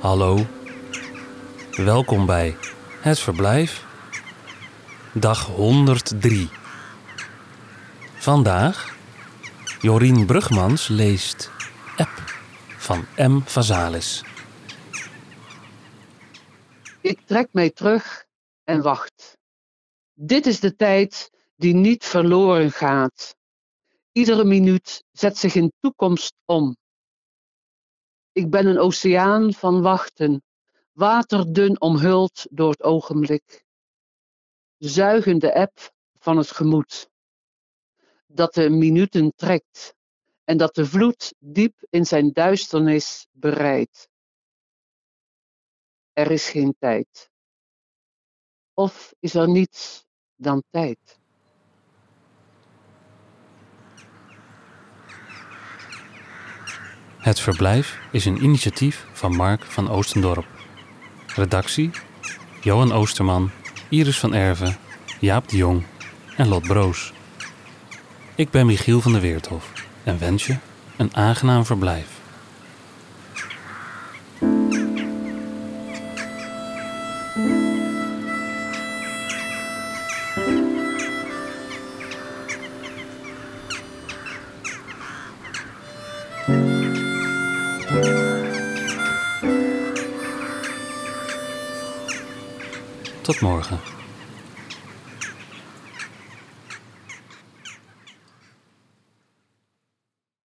Hallo, welkom bij Het Verblijf, dag 103. Vandaag, Jorien Brugmans leest App van M. Vazalis. Ik trek mij terug en wacht. Dit is de tijd die niet verloren gaat. Iedere minuut zet zich in toekomst om. Ik ben een oceaan van wachten, waterdun omhuld door het ogenblik. Zuigende eb van het gemoed, dat de minuten trekt en dat de vloed diep in zijn duisternis bereidt. Er is geen tijd. Of is er niets dan tijd? Het Verblijf is een initiatief van Mark van Oostendorp. Redactie: Johan Oosterman, Iris van Erven, Jaap de Jong en Lot Broos. Ik ben Michiel van der Weerthof en wens je een aangenaam verblijf. Tot morgen.